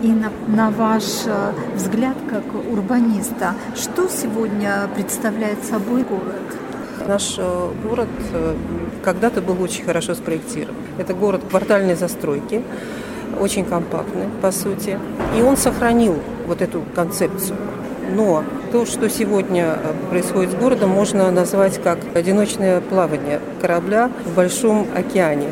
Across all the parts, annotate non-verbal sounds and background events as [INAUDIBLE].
И на, на ваш э, взгляд, как урбаниста, что сегодня представляет собой город? Наш э, город э, когда-то был очень хорошо спроектирован. Это город квартальной застройки, очень компактный, по сути. И он сохранил вот эту концепцию. Но то, что сегодня происходит с городом, можно назвать как одиночное плавание корабля в большом океане.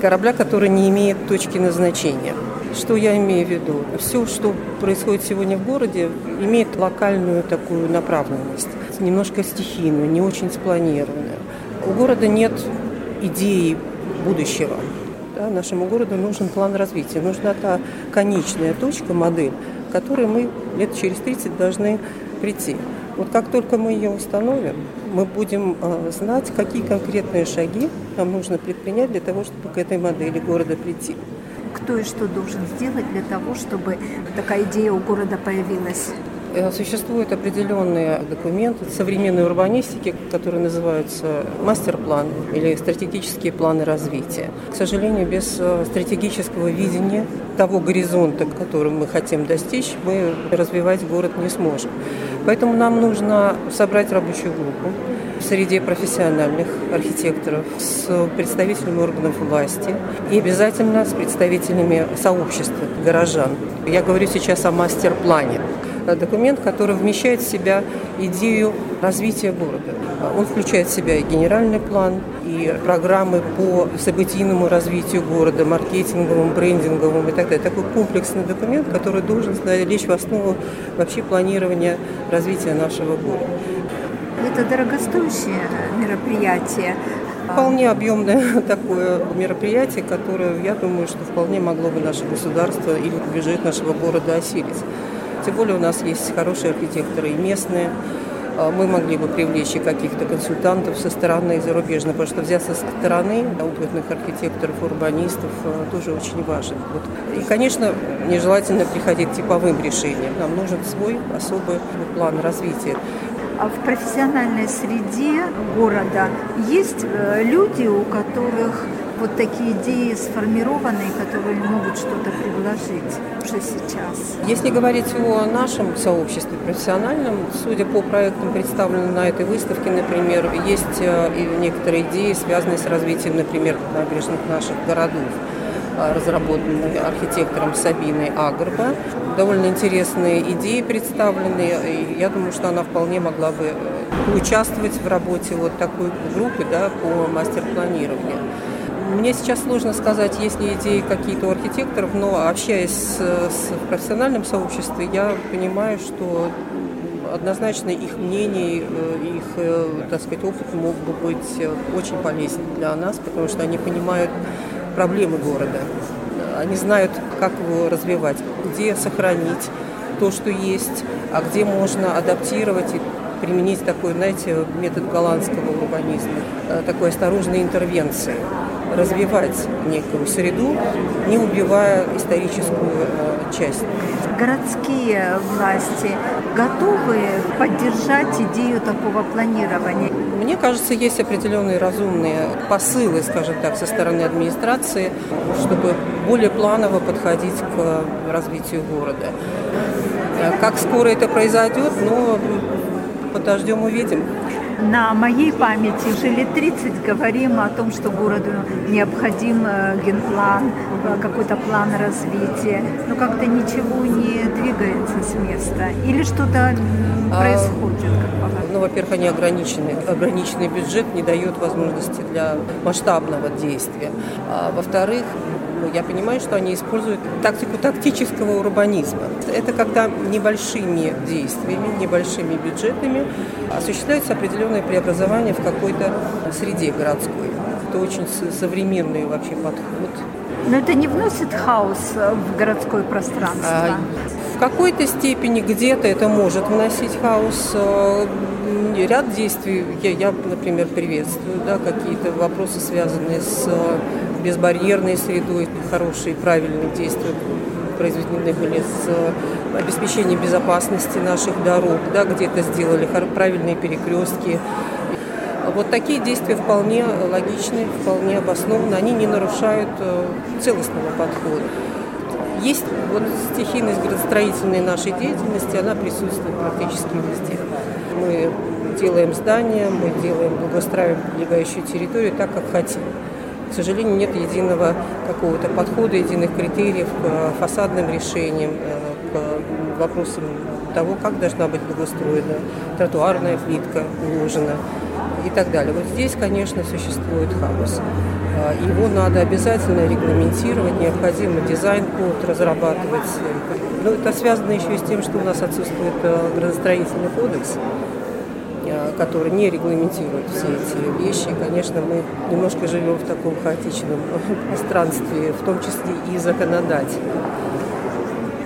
Корабля, который не имеет точки назначения. Что я имею в виду? Все, что происходит сегодня в городе, имеет локальную такую направленность, немножко стихийную, не очень спланированную. У города нет идеи будущего. Да, нашему городу нужен план развития, нужна та конечная точка, модель, к которой мы лет через 30 должны прийти. Вот как только мы ее установим, мы будем э, знать, какие конкретные шаги нам нужно предпринять для того, чтобы к этой модели города прийти кто и что должен сделать для того, чтобы такая идея у города появилась? Э, существуют определенные документы современной урбанистики, которые называются мастер-план или стратегические планы развития. К сожалению, без э, стратегического видения того горизонта, которым мы хотим достичь, мы развивать город не сможем. Поэтому нам нужно собрать рабочую группу, среди профессиональных архитекторов, с представителями органов власти и обязательно с представителями сообщества горожан. Я говорю сейчас о мастер-плане. Документ, который вмещает в себя идею развития города. Он включает в себя и генеральный план, и программы по событийному развитию города, маркетинговым, брендинговым и так далее. Такой комплексный документ, который должен лечь в основу вообще планирования развития нашего города. Это дорогостоящее мероприятие. Вполне объемное [LAUGHS] такое мероприятие, которое, я думаю, что вполне могло бы наше государство или бюджет нашего города осилить. Тем более у нас есть хорошие архитекторы и местные. А, мы могли бы привлечь и каких-то консультантов со стороны зарубежных, потому что взяться со стороны опытных архитекторов, урбанистов а, тоже очень важно. Вот. И, конечно, нежелательно приходить к типовым решениям. Нам нужен свой особый план развития. А в профессиональной среде города есть э, люди, у которых вот такие идеи сформированы, которые могут что-то предложить уже сейчас. Если говорить о нашем сообществе профессиональном, судя по проектам, представленным на этой выставке, например, есть э, и некоторые идеи, связанные с развитием, например, набережных наших городов э, разработанные архитектором Сабиной Агрба довольно интересные идеи представлены. И я думаю, что она вполне могла бы э, участвовать в работе вот такой группы да, по мастер-планированию. Мне сейчас сложно сказать, есть ли идеи какие-то у архитекторов, но общаясь с, с профессиональным сообществом, я понимаю, что однозначно их мнение, э, их, э, так сказать, опыт мог бы быть очень полезен для нас, потому что они понимают проблемы города. Они знают, как его развивать, где сохранить то, что есть, а где можно адаптировать и применить такой, знаете, метод голландского урбанизма, э, такой осторожной интервенции, развивать некую среду, не убивая историческую э, часть. Городские власти готовы поддержать идею такого планирования? Мне кажется, есть определенные разумные посылы, скажем так, со стороны администрации, чтобы более планово подходить к развитию города. Как скоро это произойдет, ну, подождем, увидим. На моей памяти уже лет 30 говорим о том, что городу необходим э, генплан, э, какой-то план развития, но как-то ничего не двигается с места. Или что-то а, происходит, как Ну, во-первых, они ограничены. Ограниченный бюджет не дает возможности для масштабного действия. А, во-вторых, ну, я понимаю, что они используют тактику тактического урбанизма. Это когда небольшими действиями, небольшими бюджетами осуществляется определенное преобразование в какой-то среде городской. Это очень современный вообще подход. Но это не вносит хаос в городское пространство? А, в какой-то степени где-то это может вносить хаос. Э, ряд действий я, я например, приветствую, да, какие-то вопросы, связанные с безбарьерной средой, хорошие, правильные действия произведены были с э, обеспечением безопасности наших дорог, да, где-то сделали правильные перекрестки. Вот такие действия вполне логичны, вполне обоснованы, они не нарушают э, целостного подхода. Есть вот стихийность градостроительной нашей деятельности, она присутствует практически везде. Мы делаем здания, мы делаем, благоустраиваем прилегающую территорию так, как хотим. К сожалению, нет единого какого-то подхода, единых критериев к фасадным решениям, э, к вопросам того, как должна быть благоустроена тротуарная плитка уложена и так далее. Вот здесь, конечно, существует хаос. А, его надо обязательно регламентировать, необходимо дизайн-код разрабатывать. Но это связано еще и с тем, что у нас отсутствует э, градостроительный кодекс, э, который не регламентирует все эти вещи. конечно, мы немножко живем в таком хаотичном [LAUGHS] пространстве, в том числе и законодательно.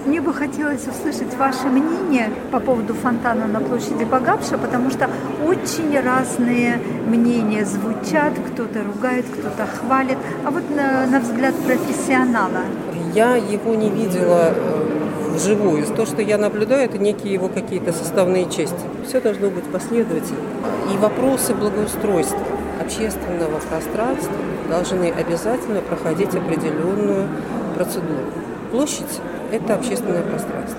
Мне бы хотелось услышать ваше мнение по поводу фонтана на площади Багапша, потому что очень разные мнения звучат. Кто-то ругает, кто-то хвалит. А вот на, на взгляд профессионала. Я его не видела э, вживую. То, что я наблюдаю, это некие его какие-то составные части. Все должно быть последовательно. И вопросы благоустройства общественного пространства должны обязательно проходить определенную процедуру. Площадь это общественное пространство.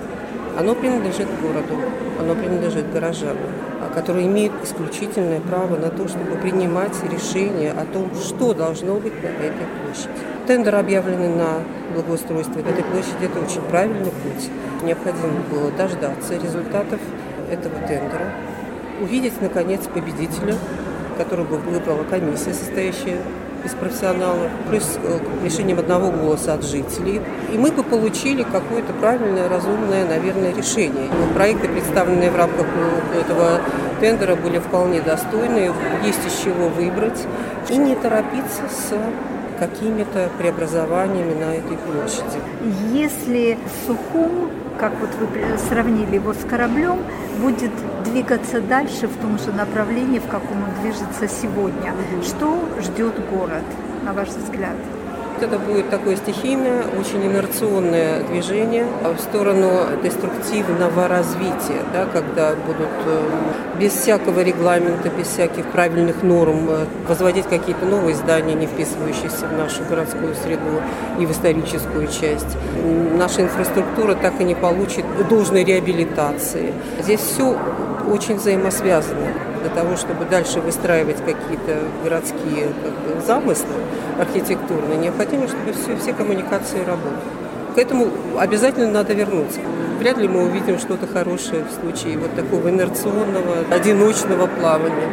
Оно принадлежит городу, оно принадлежит горожанам, которые имеют исключительное право на то, чтобы принимать решения о том, что должно быть на этой площади. Тендер, объявленный на благоустройство этой площади, это очень правильный путь. Необходимо было дождаться результатов этого тендера, увидеть, наконец, победителя, которого выбрала комиссия, состоящая из профессионалов, плюс э, решением одного голоса от жителей. И мы бы получили какое-то правильное, разумное, наверное, решение. Проекты, представленные в рамках этого тендера, были вполне достойны, есть из чего выбрать. И не торопиться с какими-то преобразованиями на этой площади. Если Сухум, как вот вы сравнили его с кораблем, будет двигаться дальше в том же направлении, в каком он движется сегодня, что ждет город, на ваш взгляд? Это будет такое стихийное, очень инерционное движение в сторону деструктивного развития, да, когда будут э, без всякого регламента, без всяких правильных норм э, возводить какие-то новые здания, не вписывающиеся в нашу городскую среду и в историческую часть. Наша инфраструктура так и не получит должной реабилитации. Здесь все очень взаимосвязано для того, чтобы дальше выстраивать какие-то городские как бы, замыслы архитектурные, необходимо, чтобы все, все коммуникации работали. К этому обязательно надо вернуться. Вряд ли мы увидим что-то хорошее в случае вот такого инерционного, одиночного плавания.